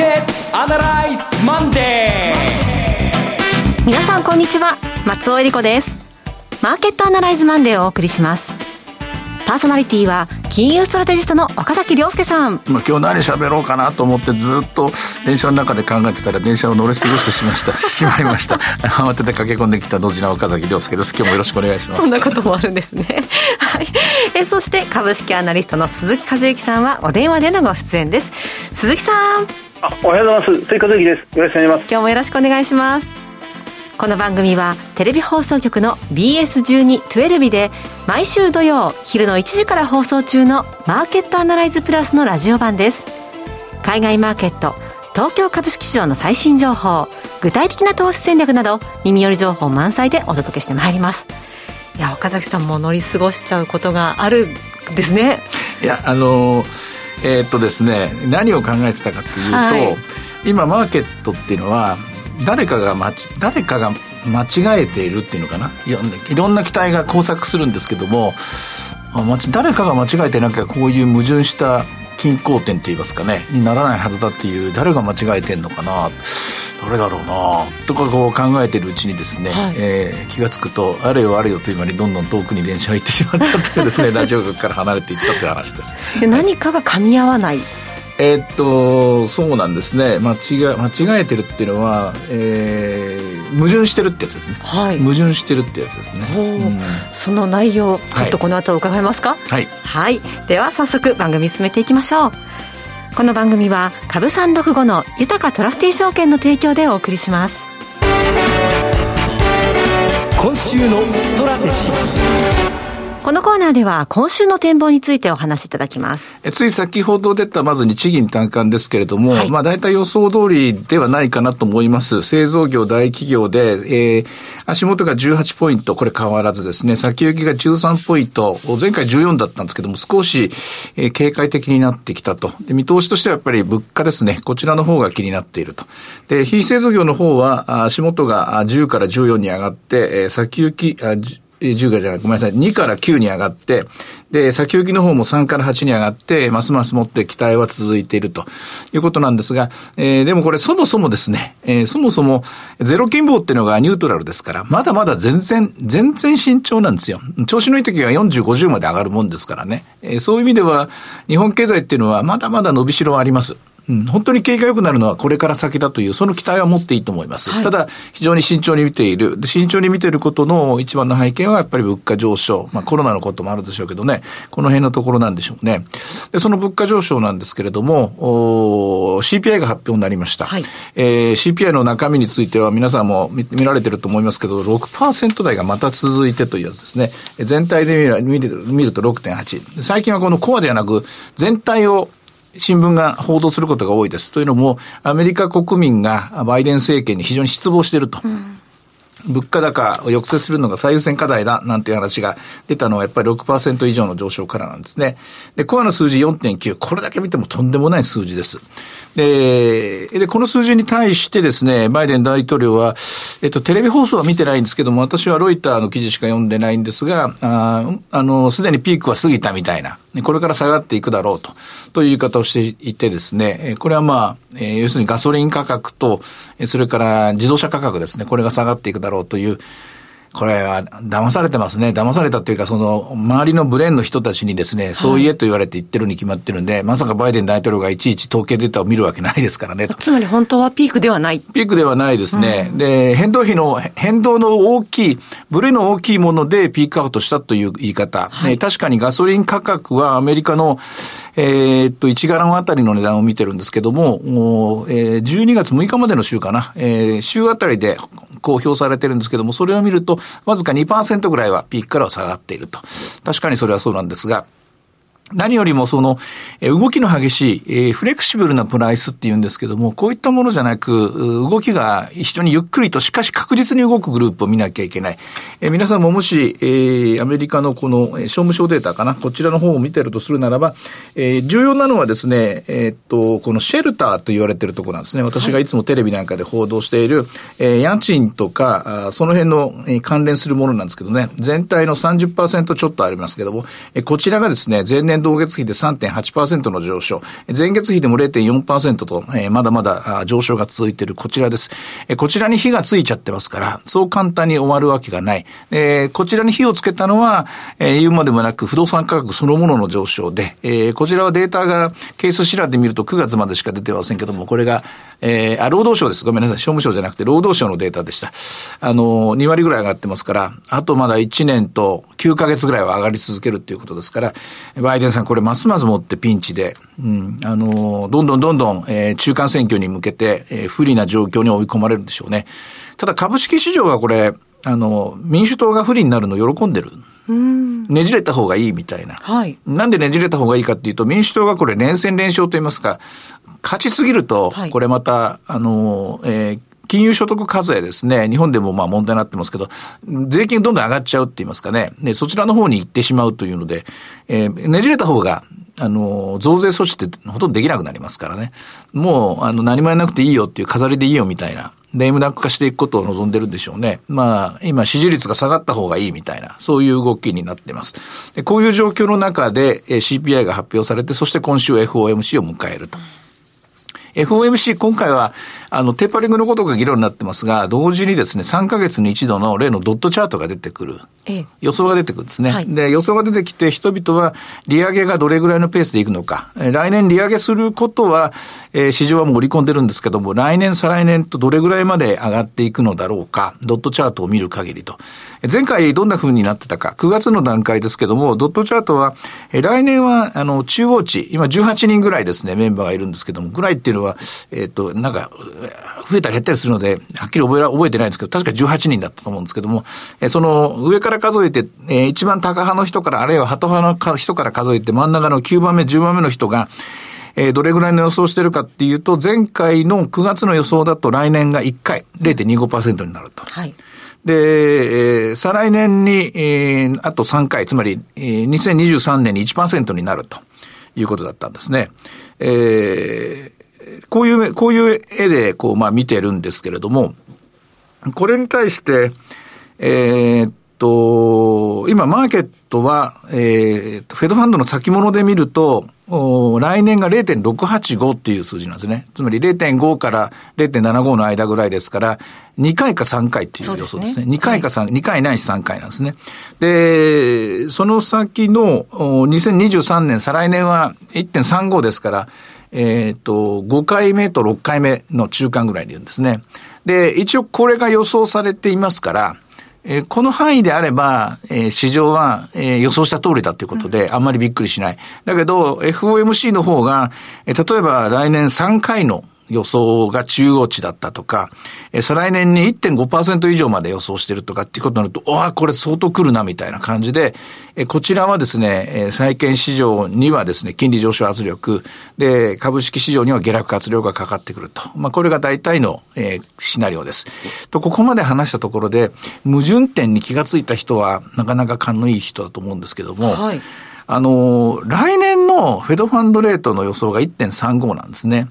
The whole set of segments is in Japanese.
ケットアナライズマンデーー皆さんこんにちは。松尾英里子です。マーケットアナライズマンデーをお送りします。パーソナリティは金融ストラテジストの岡崎良介さん、まあ、今日何喋ろうかなと思ってずっと電車の中で考えてたら電車を乗り過ごしてしました。しまいました。慌てて駆け込んできたドジな岡崎良介です。今日もよろしくお願いします。そんなこともあるんですね。はい。えそして株式アナリストの鈴木一之さんはお電話でのご出演です。鈴木さんあおはようございます。鈴木和之です。よろしくお願いします。今日もよろしくお願いします。この番組はテレビ放送局の BS12-12 で毎週土曜昼の1時から放送中のマーケットアナライズプラスのラジオ版です。海外マーケット東京株式市場の最新情報具体的な投資戦略など耳寄り情報満載でお届けしてまいります。いや岡崎さんも乗り過ごしちゃうことがあるんですね。いやあのえー、っとですね何を考えてたかというと、はい、今マーケットっていうのは誰かが間誰かが間違えているっていうのかな？いろんな期待が交錯するんですけども誰かが間違えてなきゃこういう矛盾した均衡点っていいますかね？にならないはずだっていう誰が間違えてんのかな？誰だろうな。とかこう考えてるうちにですね、はい、えー、気が付くとあれよあれよという間にどんどん遠くに電車入ってしまったというですね ラジオ局から離れていったという話です。何かが噛み合わない？えー、っとそうなんですね。間違間違えてるっていうのは、えー、矛盾してるってやつですね、はい、矛盾してるってやつですね、う。ん、その内容ちょっとこの後伺えますか？はい、はい、では早速番組進めていきましょうこの番組は株三六五の豊かトラスティ証券の提供でお送りします。今週のストラテジー。このコーナーでは今週の展望についてお話しいただきます。えつい先ほど出たまず日銀短観ですけれども、はい、まあ大体予想通りではないかなと思います。製造業大企業で、えー、足元が18ポイント、これ変わらずですね、先行きが13ポイント、前回14だったんですけども、少し、えー、警戒的になってきたと。で見通しとしてはやっぱり物価ですね、こちらの方が気になっていると。で、非製造業の方は、足元が10から14に上がって、えー、先行き、10がじゃない、ごめんなさい、2から9に上がって、で、先行きの方も3から8に上がって、ますます持って期待は続いているということなんですが、えー、でもこれそもそもですね、えー、そもそもゼロ金棒っていうのがニュートラルですから、まだまだ全然、全然慎重なんですよ。調子のいい時は40、50まで上がるもんですからね。えー、そういう意味では、日本経済っていうのはまだまだ伸びしろはあります。うん、本当に景気が良くなるのはこれから先だという、その期待は持っていいと思います。はい、ただ、非常に慎重に見ている。慎重に見ていることの一番の背景はやっぱり物価上昇。まあコロナのこともあるでしょうけどね、この辺のところなんでしょうね。で、その物価上昇なんですけれども、CPI が発表になりました。はい、えー、CPI の中身については皆さんも見見られてると思いますけど、6%台がまた続いてというやつですね。全体で見る見ると6.8。最近はこのコアではなく、全体を新聞が報道することが多いです。というのも、アメリカ国民がバイデン政権に非常に失望していると。うん物価高を抑制するのが最優先課題だなんていう話が出たのはやっぱり6%以上の上昇からなんですね。で、コアの数字4.9、これだけ見てもとんでもない数字です。で、で、この数字に対してですね、バイデン大統領は、えっと、テレビ放送は見てないんですけども、私はロイターの記事しか読んでないんですが、ああの、すでにピークは過ぎたみたいな、これから下がっていくだろうと、という言い方をしていてですね、これはまあ、要するにガソリン価格と、それから自動車価格ですね、これが下がっていくだろうという、これは騙されてますね。騙されたっていうか、その、周りのブレーンの人たちにですね、そう言えと言われて言ってるに決まってるんで、まさかバイデン大統領がいちいち統計データを見るわけないですからね。つまり本当はピークではないピークではないですね。うん、で、変動費の、変動の大きい、ブレの大きいものでピークアウトしたという言い方。はい、確かにガソリン価格はアメリカの、えー、っと、1ガランあたりの値段を見てるんですけども、えー、12月6日までの週かな、えー、週あたりで公表されてるんですけども、それを見ると、わずか2%ぐらいはピークからは下がっていると。確かにそれはそうなんですが、何よりもその、動きの激しい、フレキシブルなプライスっていうんですけども、こういったものじゃなく、動きが一緒にゆっくりとしかし確実に動くグループを見なきゃいけない。え皆さんももし、えー、アメリカのこの商務省データかな、こちらの方を見てるとするならば、えー、重要なのはですね、えー、っと、このシェルターと言われてるところなんですね。私がいつもテレビなんかで報道している、えー、家賃とか、その辺の関連するものなんですけどね、全体の30%ちょっとありますけども、こちらがですね、前年同月比で3.8%の上昇。前月比でも0.4%と、えー、まだまだ上昇が続いているこちらです。えー、こちらに火がついちゃってますから、そう簡単に終わるわけがない。えー、こちらに火をつけたのは、えー、言うまでもなく不動産価格そのものの上昇で、えー、こちらはデータがケース調べで見ると9月までしか出てませんけども、これが、えー、あ、労働省です。ごめんなさい。商務省じゃなくて労働省のデータでした。あの、2割ぐらい上がってますから、あとまだ1年と9ヶ月ぐらいは上がり続けるっていうことですから、バイデンさんこれますますもってピンチで、うん、あの、どんどんどんどん、えー、中間選挙に向けて、えー、不利な状況に追い込まれるんでしょうね。ただ株式市場はこれ、あの、民主党が不利になるのを喜んでる。ねじれた方がいいみたいな。はい。なんでねじれた方がいいかっていうと、民主党がこれ連戦連勝と言いますか、勝ちすぎると、これまた、あの、えー、金融所得課税ですね。日本でもまあ問題になってますけど、税金どんどん上がっちゃうって言いますかね。で、そちらの方に行ってしまうというので、えー、ねじれた方が、あの、増税措置ってほとんどできなくなりますからね。もう、あの、何もやらなくていいよっていう飾りでいいよみたいな。レームダック化していくことを望んでるんでしょうね。まあ、今支持率が下がった方がいいみたいな、そういう動きになっています。でこういう状況の中で CPI が発表されて、そして今週 FOMC を迎えると。FOMC 今回はあの、テーパリングのことが議論になってますが、同時にですね、3ヶ月に一度の例のドットチャートが出てくる。ええ、予想が出てくるんですね、はい。で、予想が出てきて、人々は利上げがどれぐらいのペースでいくのか。来年利上げすることは、えー、市場はもう織り込んでるんですけども、来年、再来年とどれぐらいまで上がっていくのだろうか。ドットチャートを見る限りと。前回どんな風になってたか。9月の段階ですけども、ドットチャートは、え来年は、あの、中央値、今18人ぐらいですね、メンバーがいるんですけども、ぐらいっていうのは、えっ、ー、と、なんか、増えたり減ったりするので、はっきり覚え覚えてないんですけど、確か18人だったと思うんですけども、えその上から数えて、え一番高派の人から、あるいは鳩派の人から数えて、真ん中の9番目、10番目の人が、えどれぐらいの予想してるかっていうと、前回の9月の予想だと来年が1回、0.25%になると。はい。で、えー、再来年に、えー、あと3回、つまり、えー、2023年に1%になるということだったんですね。えー、こういう、こういう絵で、こう、まあ見てるんですけれども、これに対して、えー、っと、今、マーケットは、えー、フェドファンドの先物で見ると、来年が0.685っていう数字なんですね。つまり0.5から0.75の間ぐらいですから、2回か3回っていう予想ですね。すね2回か3、はい、2回ないし3回なんですね。で、その先の2023年、再来年は1.35ですから、えっ、ー、と、5回目と6回目の中間ぐらいにいるんですね。で、一応これが予想されていますから、えー、この範囲であれば、えー、市場は、えー、予想した通りだということで、あんまりびっくりしない。だけど、FOMC の方が、えー、例えば来年3回の予想が中央値だったとか、え再来年に1.5%以上まで予想してるとかっていうことになると、ああ、これ相当来るなみたいな感じで、えこちらはですね、え債券市場にはですね、金利上昇圧力、で、株式市場には下落圧力がかかってくると。まあ、これが大体の、えー、シナリオです。と、ここまで話したところで、矛盾点に気がついた人は、なかなか勘のいい人だと思うんですけども、はいあの、来年のフェドファンドレートの予想が1.35なんですね。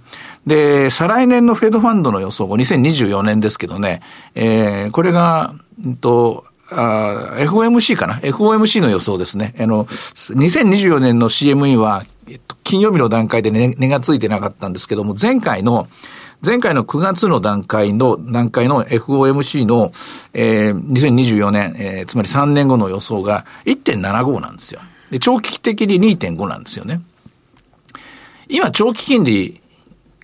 で、再来年のフェドファンドの予想が2024年ですけどね、えー、これが、んと、FOMC かな ?FOMC の予想ですね。あの、2024年の CME は、えっと、金曜日の段階で値、ね、がついてなかったんですけども、前回の、前回の9月の段階の、段階の FOMC の、えー、2024年、えー、つまり3年後の予想が1.75なんですよ。で、長期的に2.5なんですよね。今、長期金利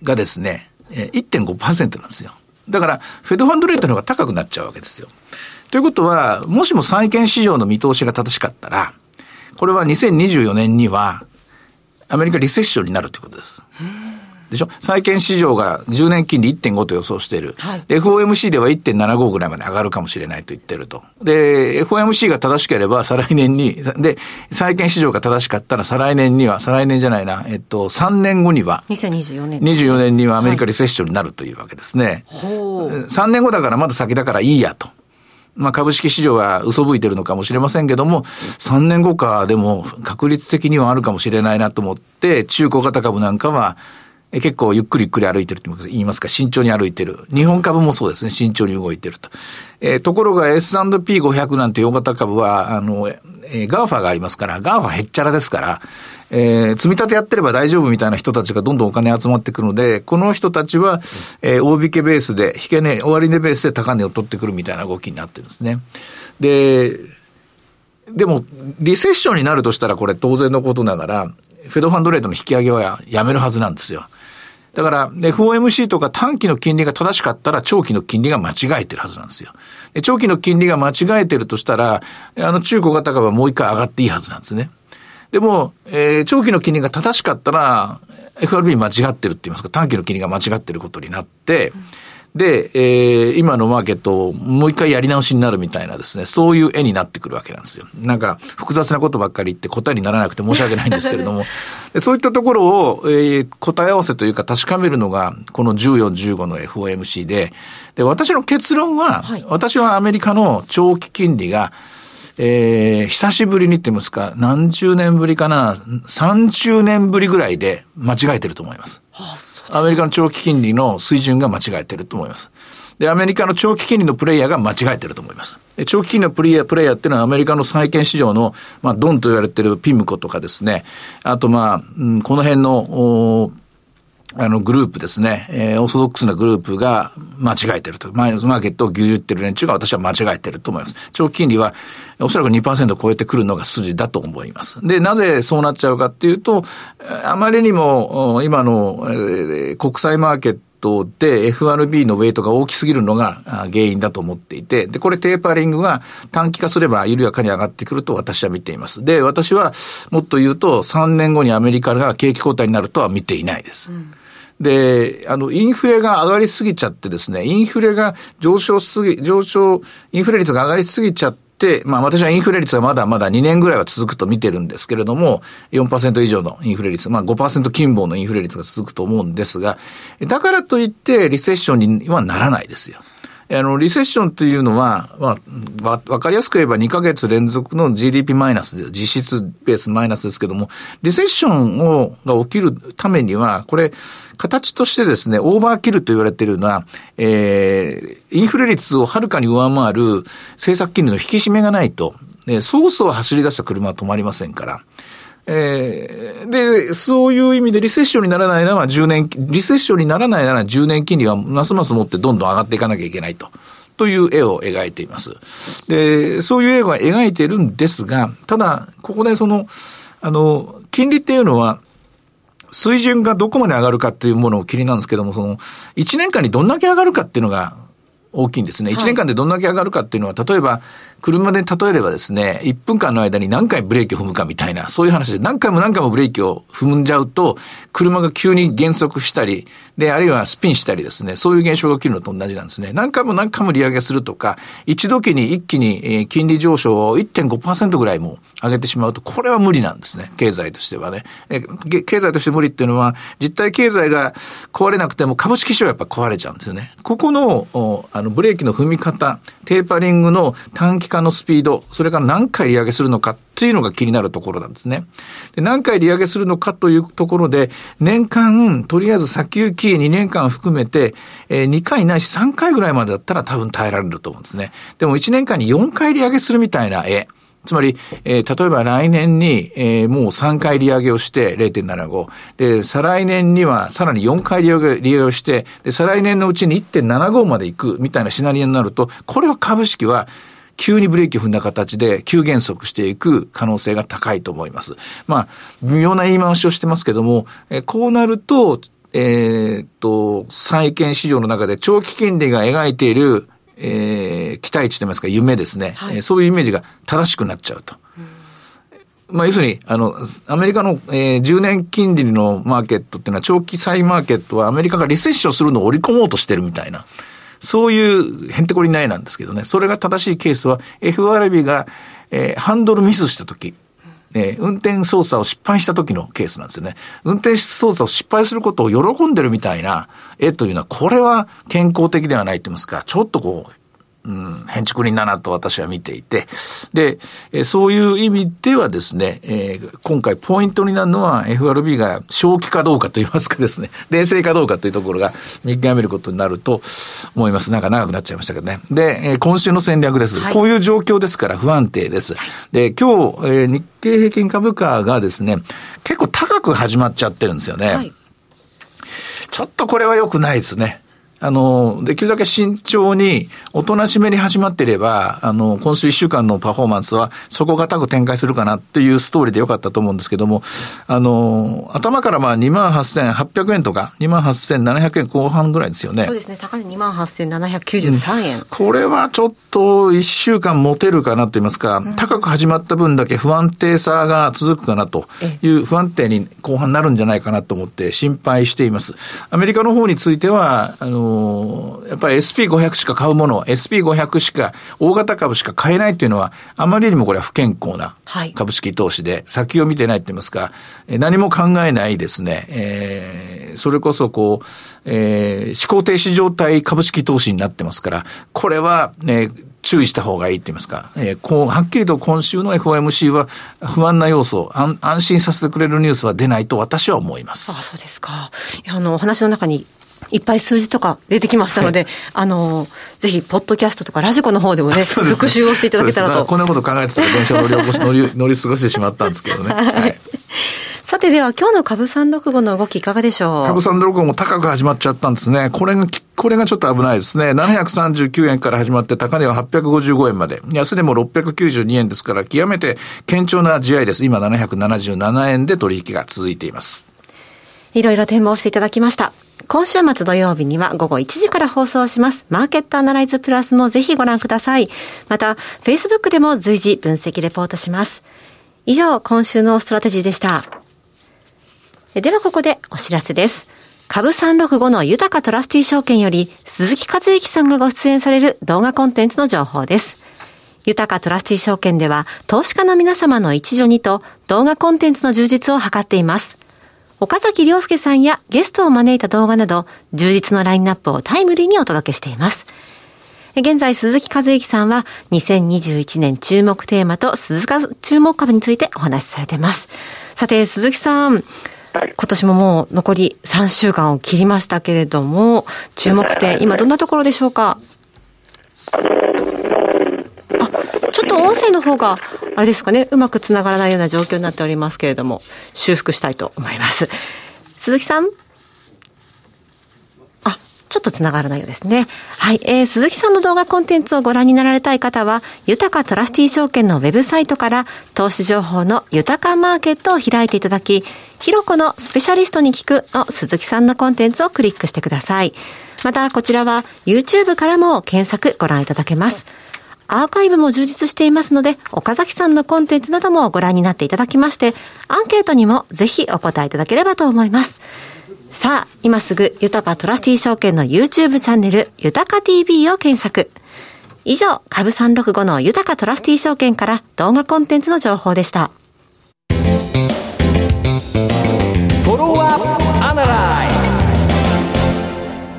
がですね、1.5%なんですよ。だから、フェドファンドレートの方が高くなっちゃうわけですよ。ということは、もしも債券市場の見通しが正しかったら、これは2024年には、アメリカリセッションになるということです。でしょ？債券市場が10年金利1.5と予想している。はい、FOMC では1.75ぐらいまで上がるかもしれないと言ってると。で、FOMC が正しければ再来年に、で、債券市場が正しかったら再来年には、再来年じゃないな、えっと、3年後には、2024年。24年にはアメリカリセッションになるというわけですね。はい、3年後だからまだ先だからいいやと。まあ株式市場は嘘吹いてるのかもしれませんけども、3年後かでも確率的にはあるかもしれないなと思って、中古型株なんかは、結構ゆっくりゆっくり歩いてると言いますか、慎重に歩いてる。日本株もそうですね、慎重に動いてると。えー、ところが S&P500 なんて大型株は、あの、えー、 GAFA がありますから、 GAFA へっちゃらですから、えー、積み立てやってれば大丈夫みたいな人たちがどんどんお金集まってくるので、この人たちは、えー、大引けベースで、引け値、終値ベースで高値を取ってくるみたいな動きになってるんですね。で、でも、リセッションになるとしたらこれ当然のことながら、フェドファンドレートの引き上げはやめるはずなんですよ。だから、FOMC とか短期の金利が正しかったら長期の金利が間違えてるはずなんですよ。長期の金利が間違えてるとしたら、あの中古型株はもう一回上がっていいはずなんですね。でも、えー、長期の金利が正しかったら、FRB 間違ってるって言いますか、短期の金利が間違ってることになって、うんで、えー、今のマーケットをもう一回やり直しになるみたいなですね、そういう絵になってくるわけなんですよ。なんか、複雑なことばっかり言って答えにならなくて申し訳ないんですけれども、そういったところを、えー、答え合わせというか確かめるのが、この14、15の FOMC で、で、私の結論は、はい、私はアメリカの長期金利が、えー、久しぶりにって言いますか、何十年ぶりかな、30年ぶりぐらいで間違えてると思います。はあアメリカの長期金利の水準が間違えてると思います。で、アメリカの長期金利のプレイヤーが間違えてると思います。長期金利のプレイヤー、プレイヤーっていうのはアメリカの債券市場の、まあ、ドンと言われてるピムコとかですね、あとまあ、うん、この辺の、あの、グループですね、えー、オーソドックスなグループが間違えてると。マイナスマーケットを牛耳ってる連中が私は間違えてると思います。長期金利はおそらく2%超えてくるのが筋だと思います。で、なぜそうなっちゃうかっていうと、あまりにも今の、えー、国際マーケットで FRB のウェイトが大きすぎるのが原因だと思っていて、で、これテーパリングが短期化すれば緩やかに上がってくると私は見ています。で、私はもっと言うと3年後にアメリカが景気後退になるとは見ていないです。うんで、あの、インフレが上がりすぎちゃってですね、インフレが上昇すぎ、上昇、インフレ率が上がりすぎちゃって、まあ私はインフレ率はまだまだ2年ぐらいは続くと見てるんですけれども、4%以上のインフレ率、まあ5%近傍のインフレ率が続くと思うんですが、だからといってリセッションにはならないですよ。あの、リセッションというのは、まあ、わ、わかりやすく言えば2ヶ月連続の GDP マイナスで、実質ベースマイナスですけども、リセッションを、が起きるためには、これ、形としてですね、オーバーキルと言われているのは、えー、インフレ率をはるかに上回る政策金利の引き締めがないと、えー、ソースを走り出した車は止まりませんから。えー、で、そういう意味でリセッションにならないなら10年、リセッションにならないなら10年金利はますます持ってどんどん上がっていかなきゃいけないと。という絵を描いています。で、そういう絵は描いてるんですが、ただ、ここでその、あの、金利っていうのは、水準がどこまで上がるかっていうものを気になんですけども、その、1年間にどんだけ上がるかっていうのが大きいんですね。1年間でどんだけ上がるかっていうのは、例えば、車で例えればですね、1分間の間に何回ブレーキを踏むかみたいな、そういう話で何回も何回もブレーキを踏んじゃうと、車が急に減速したり、で、あるいはスピンしたりですね、そういう現象が起きるのと同じなんですね。何回も何回も利上げするとか、一時に一気に金利上昇を1.5%ぐらいも上げてしまうと、これは無理なんですね。経済としてはね。経済として無理っていうのは、実体経済が壊れなくても株式市場はやっぱ壊れちゃうんですよね。ここの、あの、ブレーキの踏み方、テーパリングの短期化のスピード、それから何回利上げするのかっていうのが気になるところなんですね。で何回利上げするのかというところで、年間、とりあえず先行き2年間含めて、えー、2回ないし3回ぐらいまでだったら多分耐えられると思うんですね。でも1年間に4回利上げするみたいな絵。つまり、えー、例えば来年に、えー、もう3回利上げをして0.75。で、再来年にはさらに4回利上げ利上げをして、で、再来年のうちに1.75まで行くみたいなシナリオになると、これは株式は急にブレーキを踏んだ形で急減速していく可能性が高いと思います。まあ、微妙な言い回しをしてますけども、えこうなると、えー、っと、債券市場の中で長期金利が描いている、えー、期待値といいますか夢ですね、はい、そういうイメージが正しくなっちゃうと。まあ、要するに、あの、アメリカの、えー、10年金利のマーケットっていうのは、長期債マーケットはアメリカがリセッションするのを織り込もうとしてるみたいな。そういうへんてこりないなんですけどね。それが正しいケースは FRB が、えー、ハンドルミスした時、えー、運転操作を失敗した時のケースなんですよね。運転操作を失敗することを喜んでるみたいな絵というのは、これは健康的ではないって言いますか、ちょっとこう、うん、変築林だなと私は見ていて、で、えそういう意味ではですね、えー、今回ポイントになるのは FRB が正気かどうかといいますかですね、冷静かどうかというところが見極めることになると思います。なんか長くなっちゃいましたけどね。で、えー、今週の戦略です、はい、こういう状況ですから不安定です。で、今日、えー、日経平均株価がですね、結構高く始まっちゃってるんですよね。はい、ちょっとこれは良くないですね。あの、できるだけ慎重に、おとなしめに始まっていれば、あの、今週一週間のパフォーマンスは、底堅く展開するかなっていうストーリーでよかったと思うんですけども、あの、頭からまあ28,800円とか、28,700円後半ぐらいですよね。そうですね。高値28,793円、うん、これはちょっと一週間持てるかなと言いますか、うん、高く始まった分だけ不安定さが続くかなという不安定に後半なるんじゃないかなと思って心配しています。アメリカの方については、あの、やっぱり SP500 しか買うもの、SP500 しか、大型株しか買えないっていうのは、あまりにもこれは不健康な株式投資で、先を見てないって言いますか、何も考えないですね、えー、それこそこう、えー、思考停止状態株式投資になってますから、これは、ね、注意した方がいいって言いますか、えー、こう、はっきりと今週の FOMC は不安な要素、安安心させてくれるニュースは出ないと私は思います。あそうですか。あの、お話の中にいっぱい数字とか出てきましたので、はい、あの、ぜひ、ポッドキャストとかラジコの方でもね、ね復習をしていただけたらと。こんなこと考えてたら電車乗り起こし、乗り、乗り過ごしてしまったんですけどね。はい。さてでは今日の株365の動きいかがでしょう？株365も高く始まっちゃったんですね。これが、これがちょっと危ないですね。739円から始まって高値は855円まで。安値も692円ですから、極めて堅調な試合です。今777円で取引が続いています。いろいろ展望していただきました。今週末土曜日には午後1時から放送します。マーケットアナライズプラスもぜひご覧ください。また、Facebook でも随時分析レポートします。以上、今週のストラテジーでした。ではここでお知らせです。株365の豊かトラスティ証券より鈴木一之さんがご出演される動画コンテンツの情報です。豊かトラスティ証券では投資家の皆様の一助にと動画コンテンツの充実を図っています。岡崎良介さんやゲストを招いた動画など、充実のラインナップをタイムリーにお届けしています。現在、鈴木和之さんは、2021年注目テーマと鈴鹿注目株についてお話しされています。さて、鈴木さん、今年ももう残り3週間を切りましたけれども、注目点、今どんなところでしょうか？ちょっと音声の方が、あれですかね、うまくつながらないような状況になっておりますけれども、修復したいと思います。鈴木さん？あ、ちょっとつながらないようですね。はい。えー、鈴木さんの動画コンテンツをご覧になられたい方は、豊かトラスティ証券のウェブサイトから、投資情報の豊かマーケットを開いていただき、ひろこのスペシャリストに聞くの鈴木さんのコンテンツをクリックしてください。また、こちらは YouTube からも検索ご覧いただけます。アーカイブも充実していますので、岡崎さんのコンテンツなどもご覧になっていただきまして、アンケートにもぜひお答えいただければと思います。さあ、今すぐ、豊かトラスティ証券の YouTube チャンネル、豊か TV を検索。以上、株365の豊かトラスティ証券から動画コンテンツの情報でした。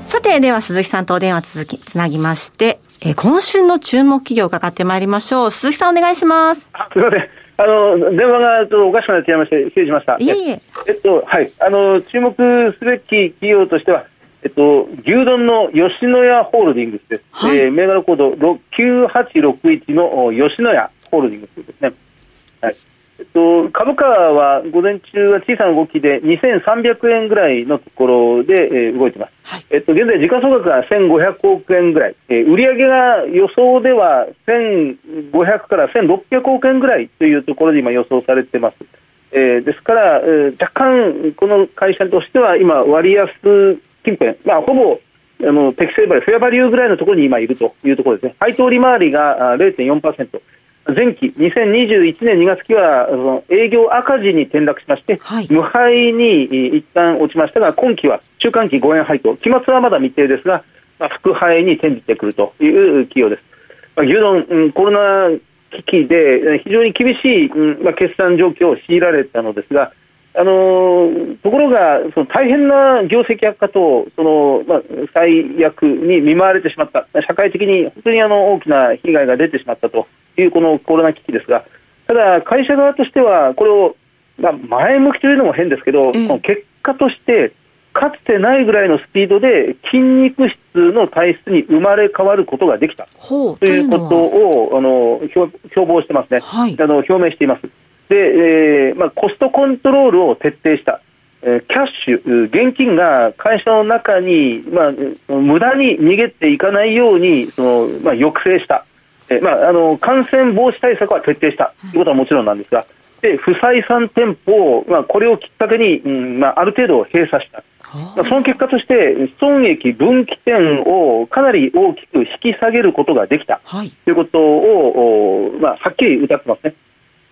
さて、では鈴木さんとお電話続き、つなぎまして、えー、今週の注目企業を伺ってまいりましょう。鈴木さんお願いします。すみません。あの、電話がちょっとおかしくなっちゃいまして、失礼しました。いえいえ。えっと、はい。あの、注目すべき企業としては、えっと、牛丼の吉野家ホールディングスです。はい、えー、銘柄コード9861の吉野家ホールディングスですね。はい。えっと、株価は午前中は小さな動きで2300円ぐらいのところで、えー、動いています、はい、えっと、現在、時価総額が1500億円ぐらい、えー、売上が予想では1500から1600億円ぐらいというところで今、予想されています。えー、ですから、えー、若干、この会社としては今、割安近辺、まあ、ほぼあの適正バリュー、フェアバリューぐらいのところに今いるというところですね。配当利回りが0.4%。前期、2021年2月期はその営業赤字に転落しまして、はい、無敗に一旦落ちましたが、今期は中間期5円配当、期末はまだ未定ですが、まあ、副配に転じてくるという企業です。まあ、牛丼、うん、コロナ危機で非常に厳しい、うんまあ、決算状況を強いられたのですが、あのところが、その大変な業績悪化とその、まあ、最悪に見舞われてしまった、社会的に本当にあの大きな被害が出てしまったというこのコロナ危機ですが、ただ、会社側としては、これを、まあ、前向きというのも変ですけど、結果として、かつてないぐらいのスピードで筋肉質の体質に生まれ変わることができた。ということをあの標榜してますね、はい、あの表明しています。で、えーまあ、コストコントロールを徹底した、えー、キャッシュ、現金が会社の中に、まあ、無駄に逃げていかないようにその、まあ、抑制した、えーまあ、あの感染防止対策は徹底したということはもちろんなんですが、で不採算店舗を、まあ、これをきっかけに、うんまあ、ある程度閉鎖した。その結果として、損益分岐点をかなり大きく引き下げることができた、はい、ということを、まあ、はっきり歌ってますね。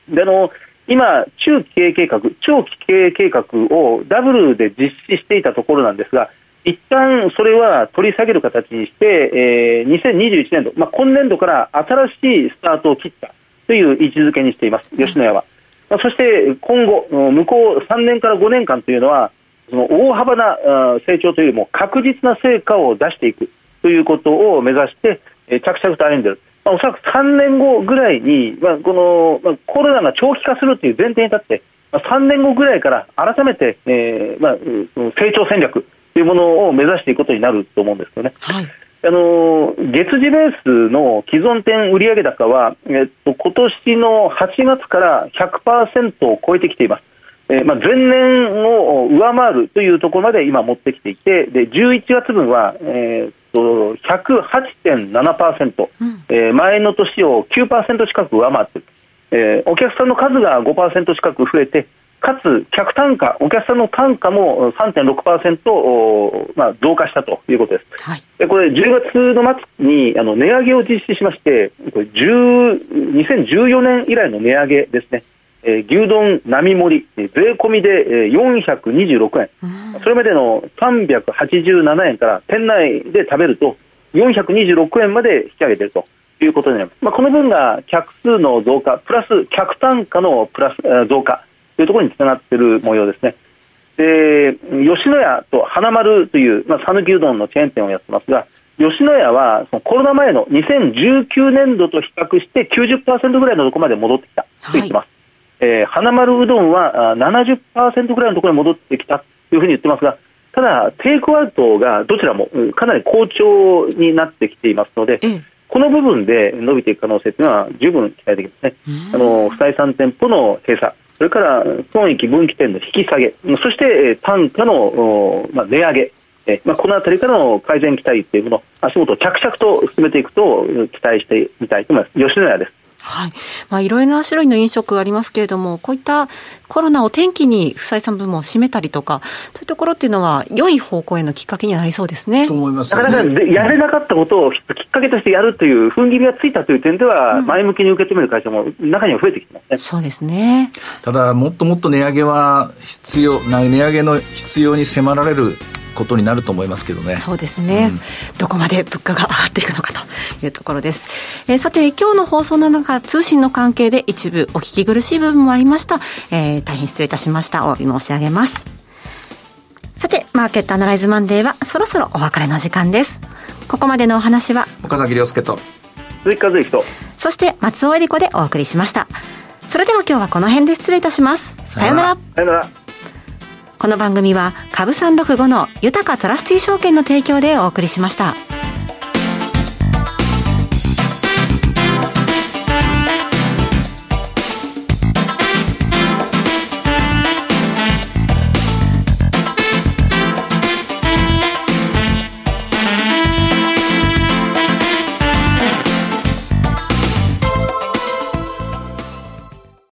であの今、中期経営計画、長期経営計画をダブルで実施していたところなんですが、一旦それは取り下げる形にして、えー、2021年度、まあ、今年度から新しいスタートを切ったという位置づけにしています、吉野家は。まあ、そして今後、向こう3年から5年間というのは、その大幅な成長というよりも確実な成果を出していくということを目指して、えー、着々と歩んでいる。まあ、おそらく3年後ぐらいに、まあ、この、まあ、コロナが長期化するという前提に立って、まあ、3年後ぐらいから改めて、えーまあ、成長戦略というものを目指していくことになると思うんですよね。はいあの月次ベースの既存店売上高は、えっと、今年の8月から100%を超えてきています。えーまあ、前年を上回るというところまで今持ってきていて、で11月分は、えー、と108.7%、うん、えー、前の年を9%近く上回っている、えー、お客さんの数が5%近く増えて、かつ客単価、お客さんの単価も3.6%、まあ、増加したということです。はい、でこれ、10月の末にあの値上げを実施しまして、これ2014年以来の値上げですね。えー、牛丼並盛り、税込みで、えー、426円、うん、それまでの387円から店内で食べると426円まで引き上げているということになります、まあ、この分が客数の増加プラス客単価のプラス、えー、増加というところにつながっている模様ですね。で吉野家と花丸という讃岐、まあ、うどんのチェーン店をやってますが吉野家はそのコロナ前の2019年度と比較して90%ぐらいのところまで戻ってきたと言ってます、はいえー、花丸うどんは70%ぐらいのところに戻ってきたというふうに言ってますが、ただ、テイクアウトがどちらもかなり好調になってきていますので、この部分で伸びていく可能性というのは十分期待できますね。あの不採算店舗の閉鎖、それから損益分岐点の引き下げ、そして単価の、まあ、値上げ、えまあ、このあたりからの改善期待というもの、足元着々と進めていくと期待してみたいと思います。吉野家です。はい。まあ、いろいろな種類の飲食がありますけれども、こういったコロナを転機に不採算分も占めたりとか、そういうところっていうのは、良い方向へのきっかけになりそうですね。と思います、ね、なかなかやれなかったことをきっかけとしてやるという踏ん切りがついたという点では、前向きに受け止める会社も中には増えてきてますね。そうですね。ただ、もっともっと値上げは必要、値上げの必要に迫られることになると思いますけどね。そうですね。うん、どこまで物価が上がっていくのかというところです。えー、さて、今日の放送の中、通信の関係で一部お聞き苦しい部分もありました。えー、大変失礼いたしました。お詫び申し上げます。さて、マーケットアナライズマンデーはそろそろお別れの時間です。ここまでのお話は、岡崎亮介と、鈴木和之と、そして松尾恵理子でお送りしました。それでは今日はこの辺で失礼いたします。さようなら。さようなら。この番組は株365の豊かトラスティ証券の提供でお送りしました。